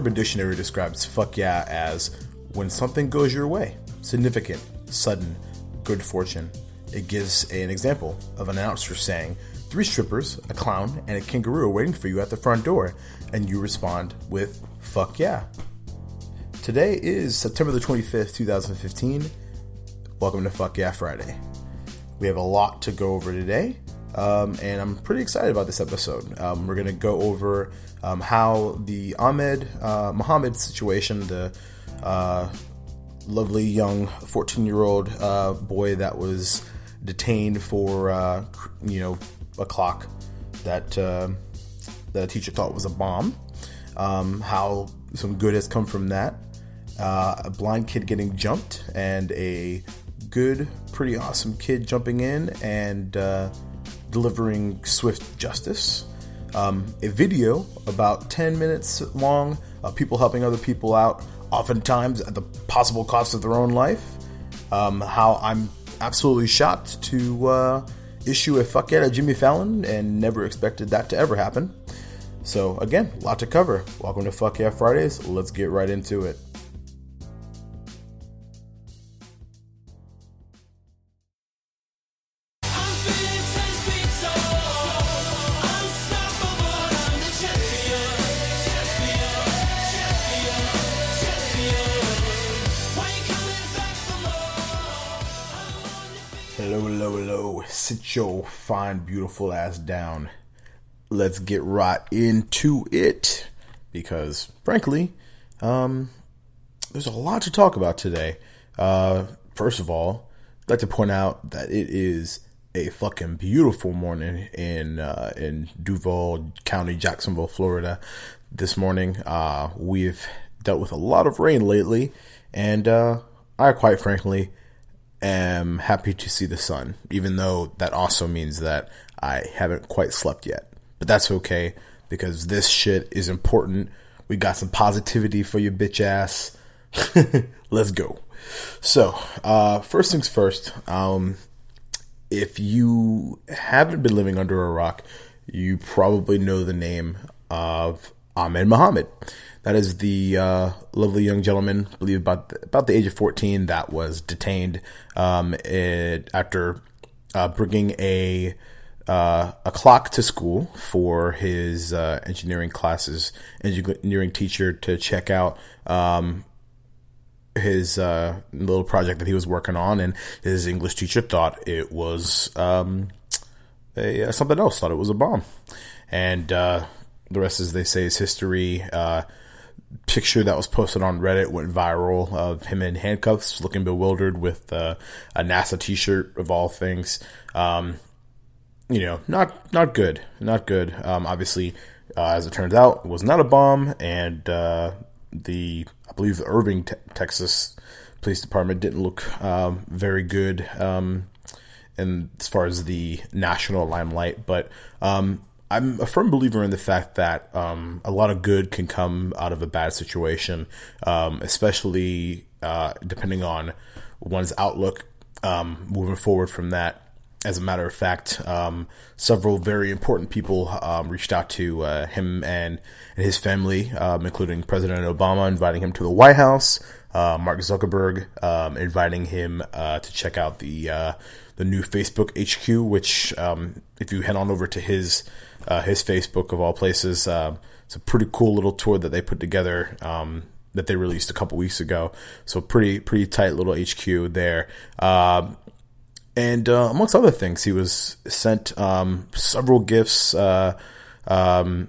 The urban Dictionary describes fuck yeah as when something goes your way, significant, sudden, good fortune. It gives an example of an announcer saying, Three strippers, a clown, and a kangaroo are waiting for you at the front door, and you respond with fuck yeah. Today is September the 25th, 2015. Welcome to Fuck Yeah Friday. We have a lot to go over today, um, and I'm pretty excited about this episode. Um, we're going to go over um, how the Ahmed uh, Mohamed situation, the uh, lovely young 14 year old uh, boy that was detained for, uh, you know, a clock that uh, the teacher thought was a bomb, um, how some good has come from that. Uh, a blind kid getting jumped and a good, pretty awesome kid jumping in and delivering swift justice um, a video about 10 minutes long of people helping other people out, oftentimes at the possible cost of their own life. Um, how I'm absolutely shocked to uh, issue a fuck yeah to Jimmy Fallon and never expected that to ever happen. So, again, a lot to cover. Welcome to Fuck Yeah Fridays. Let's get right into it. Fine, beautiful ass down. Let's get right into it because, frankly, um, there's a lot to talk about today. Uh, first of all, I'd like to point out that it is a fucking beautiful morning in uh, in Duval County, Jacksonville, Florida. This morning, uh, we've dealt with a lot of rain lately, and uh, I quite frankly am happy to see the sun, even though that also means that I haven't quite slept yet. But that's okay because this shit is important. We got some positivity for your bitch ass. Let's go. So, uh, first things first, um, if you haven't been living under a rock, you probably know the name of Ahmed Mohamed. That is the uh, lovely young gentleman, I believe about the, about the age of 14, that was detained um, it, after uh, bringing a uh, a clock to school for his uh, engineering classes, engineering teacher to check out um, his uh, little project that he was working on, and his English teacher thought it was um, a, uh, something else, thought it was a bomb, and the rest, as they say, is history. Uh, picture that was posted on Reddit went viral of him in handcuffs, looking bewildered with uh, a NASA T-shirt of all things. Um, you know, not not good, not good. Um, obviously, uh, as it turns out, it was not a bomb, and uh, the I believe the Irving, te- Texas police department didn't look um, very good. Um, and as far as the national limelight, but um, I'm a firm believer in the fact that um, a lot of good can come out of a bad situation, um, especially uh, depending on one's outlook um, moving forward from that. As a matter of fact, um, several very important people um, reached out to uh, him and, and, his family, um, including President Obama, inviting him to the White House. Uh, Mark Zuckerberg inviting him uh, to check out the uh, the new Facebook HQ, which if you head on over to his uh, his Facebook of all places. Uh, it's a pretty cool little tour that they put together um, that they released a couple weeks ago. So pretty pretty tight little HQ there. Um, and uh, amongst other things, he was sent um, several gifts. Uh, um,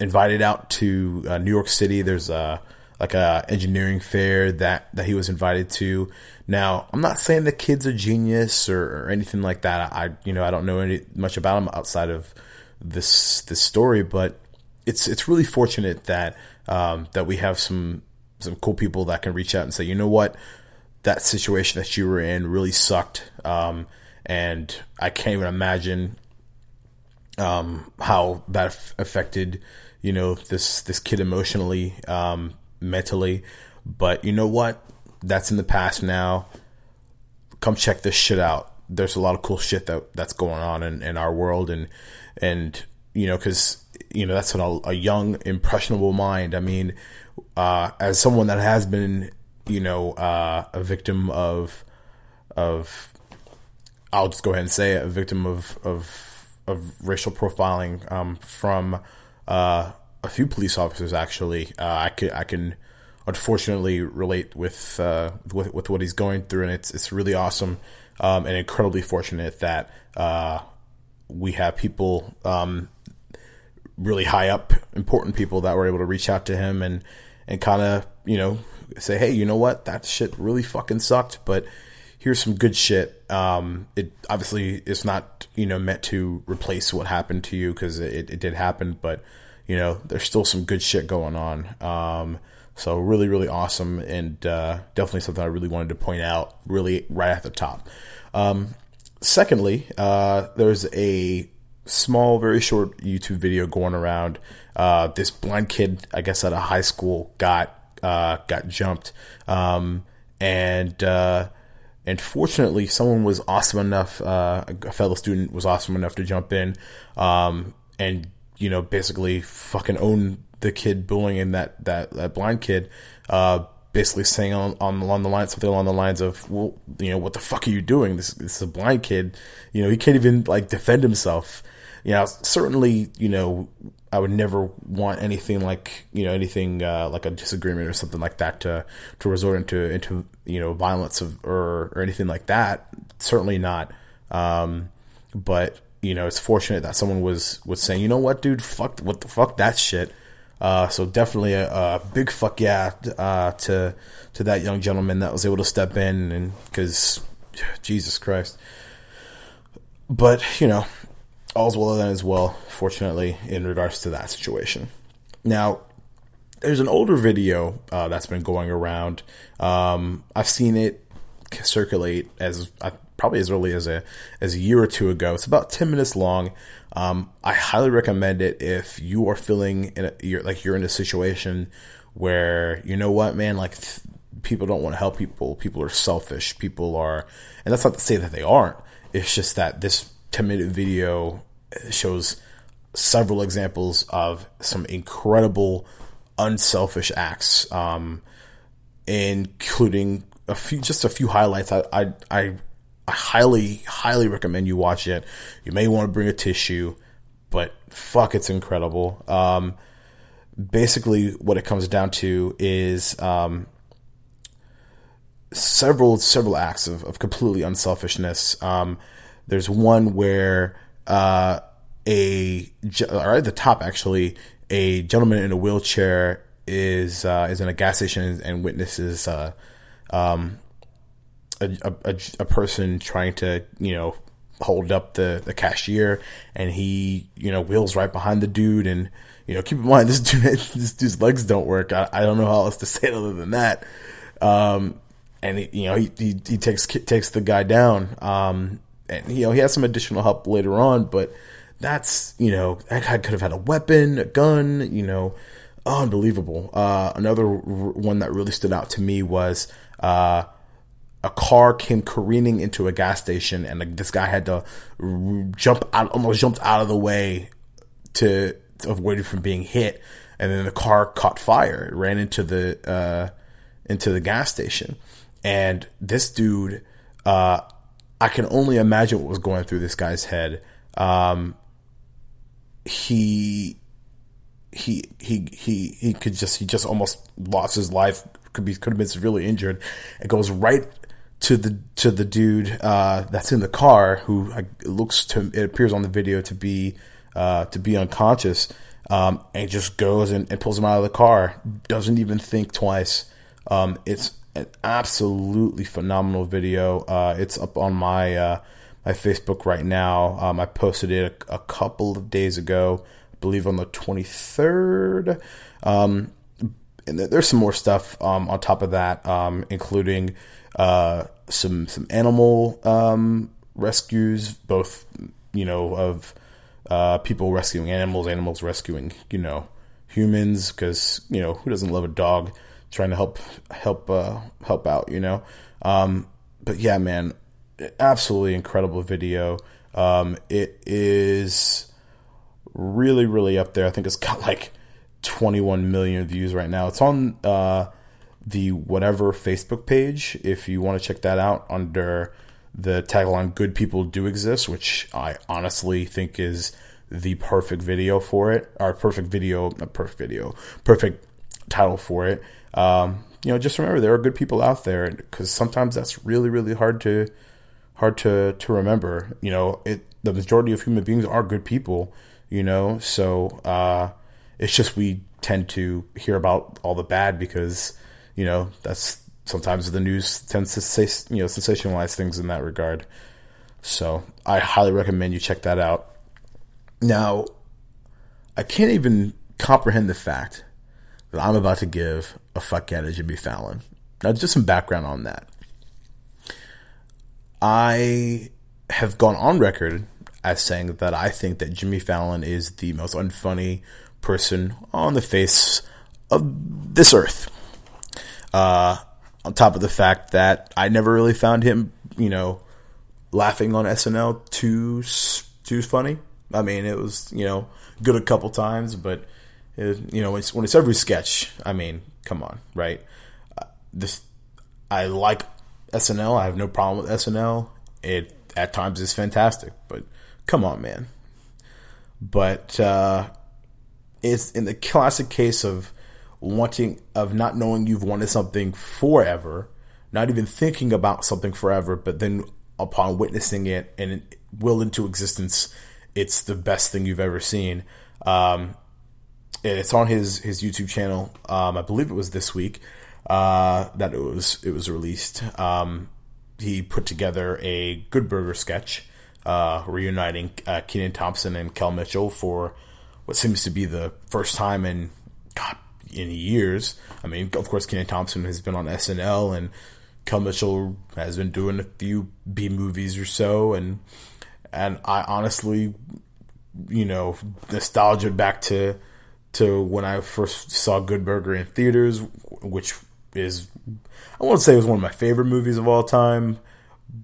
invited out to uh, New York City. There's a like a engineering fair that that he was invited to. Now, I'm not saying the kid's a genius or, or anything like that. I you know I don't know any much about him outside of this this story, but it's it's really fortunate that um, that we have some some cool people that can reach out and say, you know what, that situation that you were in really sucked, um, and I can't even imagine um, how that affected you know this this kid emotionally, um, mentally. But you know what, that's in the past now. Come check this shit out. There's a lot of cool shit that that's going on in, in our world, and and you know because you know that's a, young impressionable mind i mean uh, as someone that has been, you know, uh, a victim of of I'll just go ahead and say it, a victim of of of racial profiling um, from uh, a few police officers. Actually, uh, I could I can unfortunately relate with, uh, with with what he's going through, and it's it's really awesome um, and incredibly fortunate that uh, we have people um, really high up, important people that were able to reach out to him and and kind of you know say, hey, you know what, that shit really fucking sucked, but here's some good shit. Um, it obviously is not you know meant to replace what happened to you because it, it did happen, but you know there's still some good shit going on. Um, so really, really awesome, and uh, definitely something I really wanted to point out, really right at the top. Um, secondly, uh, there's a small, very short YouTube video going around. Uh, this blind kid, I guess, at a high school, got uh, got jumped, um, and uh, and fortunately, someone was awesome enough. Uh, a fellow student was awesome enough to jump in, um, and you know, basically, fucking own the kid bullying that that that blind kid. Uh, basically saying on, on along the line something along the lines of, well, you know, what the fuck are you doing? This, this is a blind kid. You know, he can't even like defend himself you know, certainly, you know, I would never want anything like you know anything uh, like a disagreement or something like that to to resort into into you know violence of, or or anything like that. Certainly not. Um, but you know, it's fortunate that someone was was saying, you know what, dude, fuck what the fuck that shit. Uh, so definitely a, a, big fuck yeah uh, to to that young gentleman that was able to step in and because Jesus Christ. But you know, all's well then as well, fortunately, in regards to that situation. Now, there's an older video uh, that's been going around. Um, I've seen it circulate as uh, probably as early as a as a year or two ago. It's about ten minutes long. Um, I highly recommend it if you are feeling in a, you're like you're in a situation where you know what, man, like th- people don't want to help people. People are selfish. People are, and that's not to say that they aren't. It's just that this 10 minute video shows several examples of some incredible unselfish acts, um, including a few, just a few highlights. I, I, I, I highly, highly recommend you watch it. You may want to bring a tissue, but fuck, it's incredible. Um, basically, what it comes down to is um, several, several acts of, of completely unselfishness. Um, there's one where uh, a or at the top actually a gentleman in a wheelchair is uh, is in a gas station and witnesses uh, um, a, a, a person trying to you know hold up the, the cashier and he you know wheels right behind the dude and you know keep in mind this dude this dude's legs don't work. I, I don't know how else to say it other than that. Um, and he, you know he, he, he takes takes the guy down. Um, and you know he has some additional help later on, but that's you know that guy could have had a weapon, a gun, you know, unbelievable. Uh, another one that really stood out to me was uh, a car came careening into a gas station, and like, this guy had to jump out, almost jumped out of the way to, to avoid it from being hit, and then the car caught fire, it ran into the uh, into the gas station, and this dude. Uh, I can only imagine what was going through this guy's head. Um, he he he he he could just he just almost lost his life. Could be could have been severely injured. It goes right to the to the dude uh, that's in the car who looks to it appears on the video to be uh, to be unconscious. Um, and just goes and, and, pulls him out of the car. Doesn't even think twice. Um, it's an absolutely phenomenal video. Uh, it's up on my uh, my Facebook right now. Um, I posted it a, a, couple of days ago, I believe on the 23rd. Um, and there's some more stuff um, on top of that, um, including uh, some some animal um, rescues, both you know of uh, people rescuing animals, animals rescuing you know humans, because you know who doesn't love a dog trying to help help uh, help out, you know. Um, but yeah, man, absolutely incredible video. Um, it is really really up there. I think it's got like 21 million views right now. It's on uh, the whatever Facebook page if you want to check that out under the tagline "Good People Do Exist," which I honestly think is the perfect video for it, or perfect video, not perfect video, perfect title for it. Um, you know, just remember there are good people out there because sometimes that's really, really hard to hard to to remember. You know, it the majority of human beings are good people. You know, so uh, it's just we tend to hear about all the bad because you know that's sometimes the news tends to say you know sensationalize things in that regard. So I highly recommend you check that out. Now, I can't even comprehend the fact that I'm about to give a fuck out of Jimmy Fallon. Now, just some background on that. I have gone on record as saying that I think that Jimmy Fallon is the most unfunny person on the face of this earth. Uh, on top of the fact that I never really found him, you know, laughing on SNL too too funny. I mean, it was you know good a couple times, but it, you know it's, when it's every sketch. I mean, come on, right? Uh, this I like SNL. I have no problem with SNL. It at times is fantastic, but come on, man. But uh, it's in the classic case of wanting of not knowing you've wanted something forever, not even thinking about something forever, but then upon witnessing it and will into existence, it's the best thing you've ever seen. Um, it's on his his YouTube channel. Um, I believe it was this week uh, that it was it was released. Um, he put together a Good Burger sketch uh, reuniting uh, Kenan Thompson and Kel Mitchell for what seems to be the first time in God in years. I mean, of course, Kenan Thompson has been on SNL, and Kel Mitchell has been doing a few B movies or so, and and I honestly, you know, nostalgia back to to when I first saw Good Burger in theaters, which is I won't say it was one of my favorite movies of all time,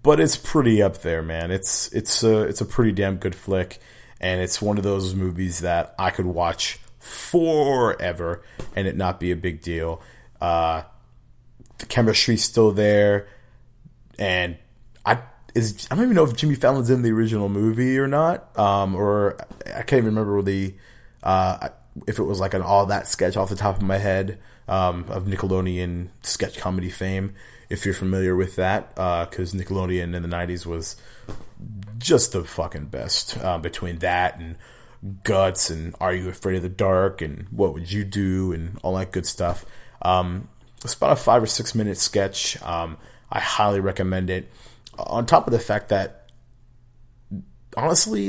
but it's pretty up there, man. It's it's a it's a pretty damn good flick, and it's one of those movies that I could watch forever and it not be a big deal. Uh, the chemistry's still there, and I is I don't even know if Jimmy Fallon's in the original movie or not, um, or I can't even remember the uh, if it was like an all that sketch off the top of my head um, of Nickelodeon sketch comedy fame. If you're familiar with that, because uh, Nickelodeon in the '90s was just the fucking best. Uh, between that and guts and are you afraid of the dark and what would you do and all that good stuff. Um, it's about a five or six minute sketch. Um, i highly recommend it. On top of the fact that honestly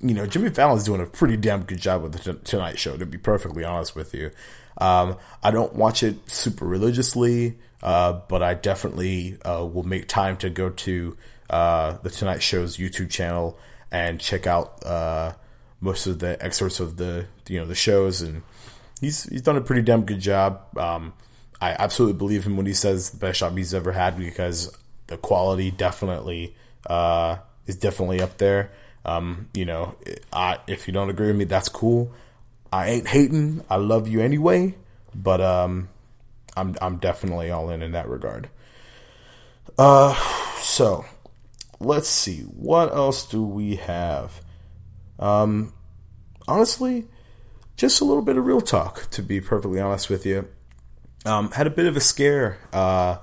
you know jimmy fallon's doing a pretty damn good job with the tonight show to be perfectly honest with you. Um, i don't watch it super religiously uh, but i definitely uh, will make time to go to uh, the tonight show's youtube channel and check out uh, most of the excerpts of the you know the shows, and he's he's done a pretty damn good job. Um, I absolutely believe him when he says the best job he's ever had because the quality definitely uh, is definitely up there. Um, you know, I, if you don't agree with me, that's cool. I ain't hating. I love you anyway, but um, I'm I'm definitely all in in that regard. Uh, so let's see what else do we have. Um, honestly, just a little bit of real talk, to be perfectly honest with you. Um, had a bit of a scare uh,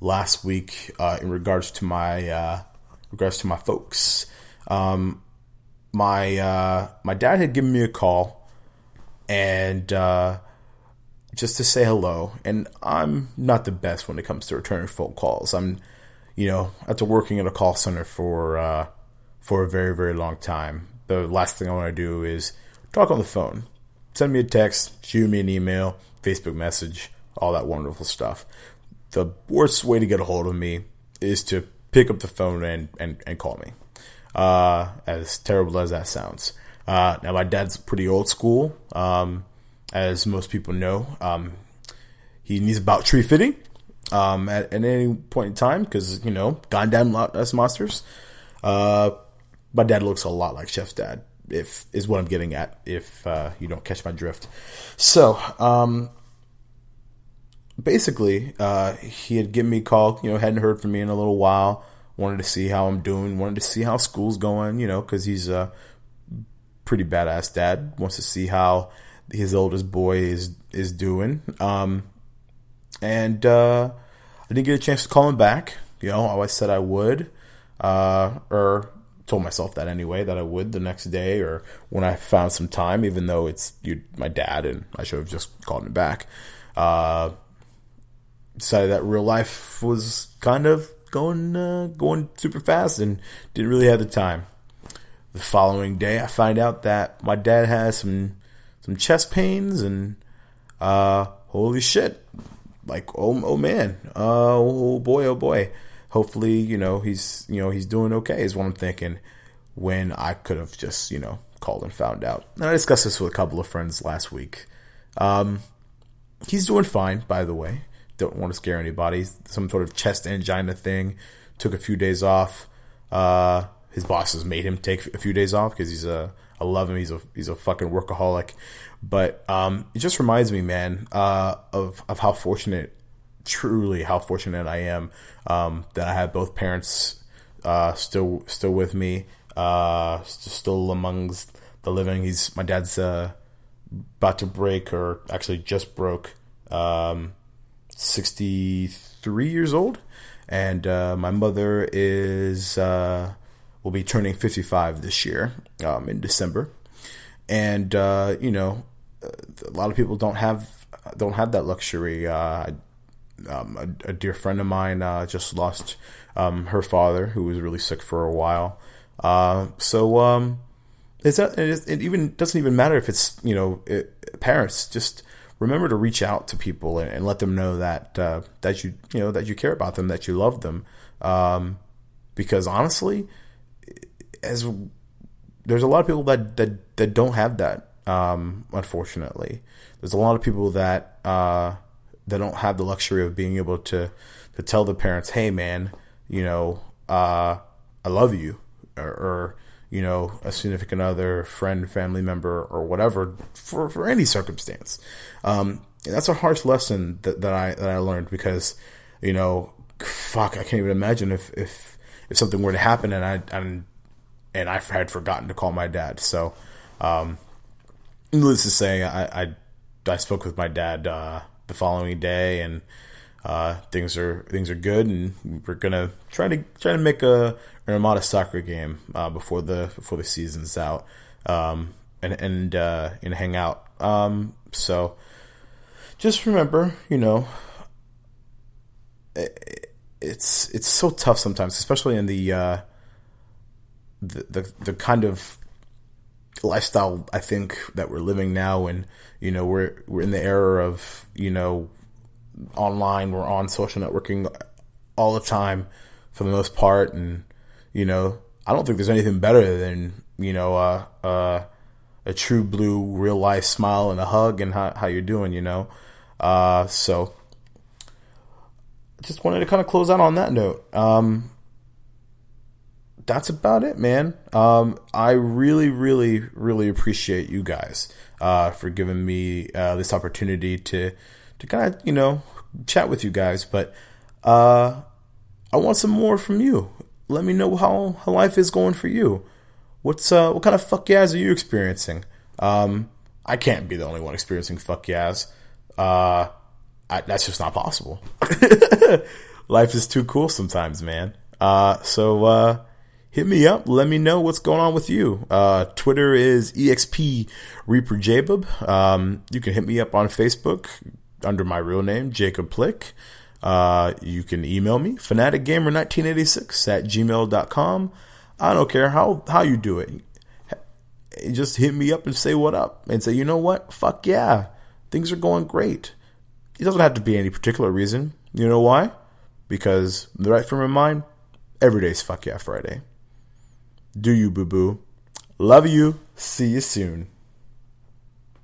last week uh, in regards to my uh, regards to my folks. Um, my uh, my dad had given me a call and uh, just to say hello. And I'm not the best when it comes to returning phone calls. I'm, you know, after working at a call center for uh, for a very very long time, the last thing I want to do is talk on the phone. Send me a text, shoot me an email, Facebook message, all that wonderful stuff. The worst way to get a hold of me is to pick up the phone and, and, and call me. Uh, as terrible as that sounds. Uh, now, my dad's pretty old school, um, as most people know. Um, he needs about tree fiddy um, at, at, any point in time because, you know, goddamn Loch Ness monsters. Uh, my dad looks a lot like Chef's dad. if is what I'm getting at. If uh, you don't catch my drift, so um, basically, uh, he had given me a call. You know, hadn't heard from me in a little while. Wanted to see how I'm doing. Wanted to see how school's going. You know, because he's a pretty badass dad. Wants to see how his oldest boy is is doing. Um, and uh, I didn't get a chance to call him back. You know, I always said I would, uh, or told myself that anyway that I would the next day or when I found some time, even though it's you, my dad and I should have just called him back. Uh, decided that real life was kind of going uh, going super fast and didn't really have the time. The following day, I find out that my dad has some some chest pains and uh, holy shit, like oh oh man, uh, oh boy oh boy. Hopefully, you know he's you know he's doing okay is what I'm thinking. When I could have just you know called and found out. And I discussed this with a couple of friends last week. Um, he's doing fine, by the way. Don't want to scare anybody. Some sort of chest angina thing. Took a few days off. Uh, his bosses made him take a few days off because he's a. I love him. He's a he's a fucking workaholic. But um, it just reminds me, man, uh, of of how fortunate, truly how fortunate I am um, that I have both parents uh, still still with me, uh, still amongst the living. He's my dad's uh, about to break, or actually just broke, um, sixty three years old, and uh, my mother is uh, will be turning fifty five this year um, in December, and uh, you know a lot of people don't have don't have that luxury. Um, a, a, dear friend of mine uh, just lost um, her father, who was really sick for a while. Uh, so um, it's not, it, even doesn't even matter if it's you know it, parents. Just remember to reach out to people and, and let them know that uh, that you you know that you care about them, that you love them. Um, because honestly, as there's a lot of people that that, that don't have that um, unfortunately, there's a lot of people that that don't have the luxury of being able to to tell the parents, "Hey, man, you know, uh, I love you," or, or, you know, a significant other, friend, family member, or whatever, for for any circumstance. Um, that's a harsh lesson that, that I that I learned because, you know, fuck, I can't even imagine if if if something were to happen and I and and I had forgotten to call my dad. So. Um, needless to say, I, I, I spoke with my dad uh, the following day, and uh, things are things are good, and we're gonna try to try to make a an Armada soccer game uh, before the before the season's out, um, and and uh, and hang out. Um, so just remember, you know, it, it's it's so tough sometimes, especially in the uh, the, the the kind of lifestyle I think that we're living now. And you know we're we're in the era of you know online we're on social networking all the time for the most part. And you know I don't think there's anything better than you know uh, uh, a true blue real life smile and a hug and how, how you're doing you know? Uh, so just wanted to kind of close out on that note. Um, that's about it, man. Um, I really, really, really appreciate you guys uh, for giving me uh, this opportunity to to kind of you know chat with you guys. But uh, I want some more from you. Let me know how, how life is going for you. What's uh, what kind of fuck yeahs are you experiencing? Um, I can't be the only one experiencing fuck yeahs. Uh, I, that's just not possible. life is too cool sometimes, man. Uh, so hit me up. Let me know what's going on with you. Uh, Twitter is exp Reaper. Um, you can hit me up on Facebook under my real name, Jacob Plick. Uh, you can email me, fanaticgamer1986 at gmail.com. I don't care how, how you do it. Just hit me up and say what up and say, you know what? Fuck yeah. Things are going great. It doesn't have to be any particular reason. You know why? Because the right frame of mind, every day's fuck yeah Friday. Do you, boo boo? Love you. See you soon.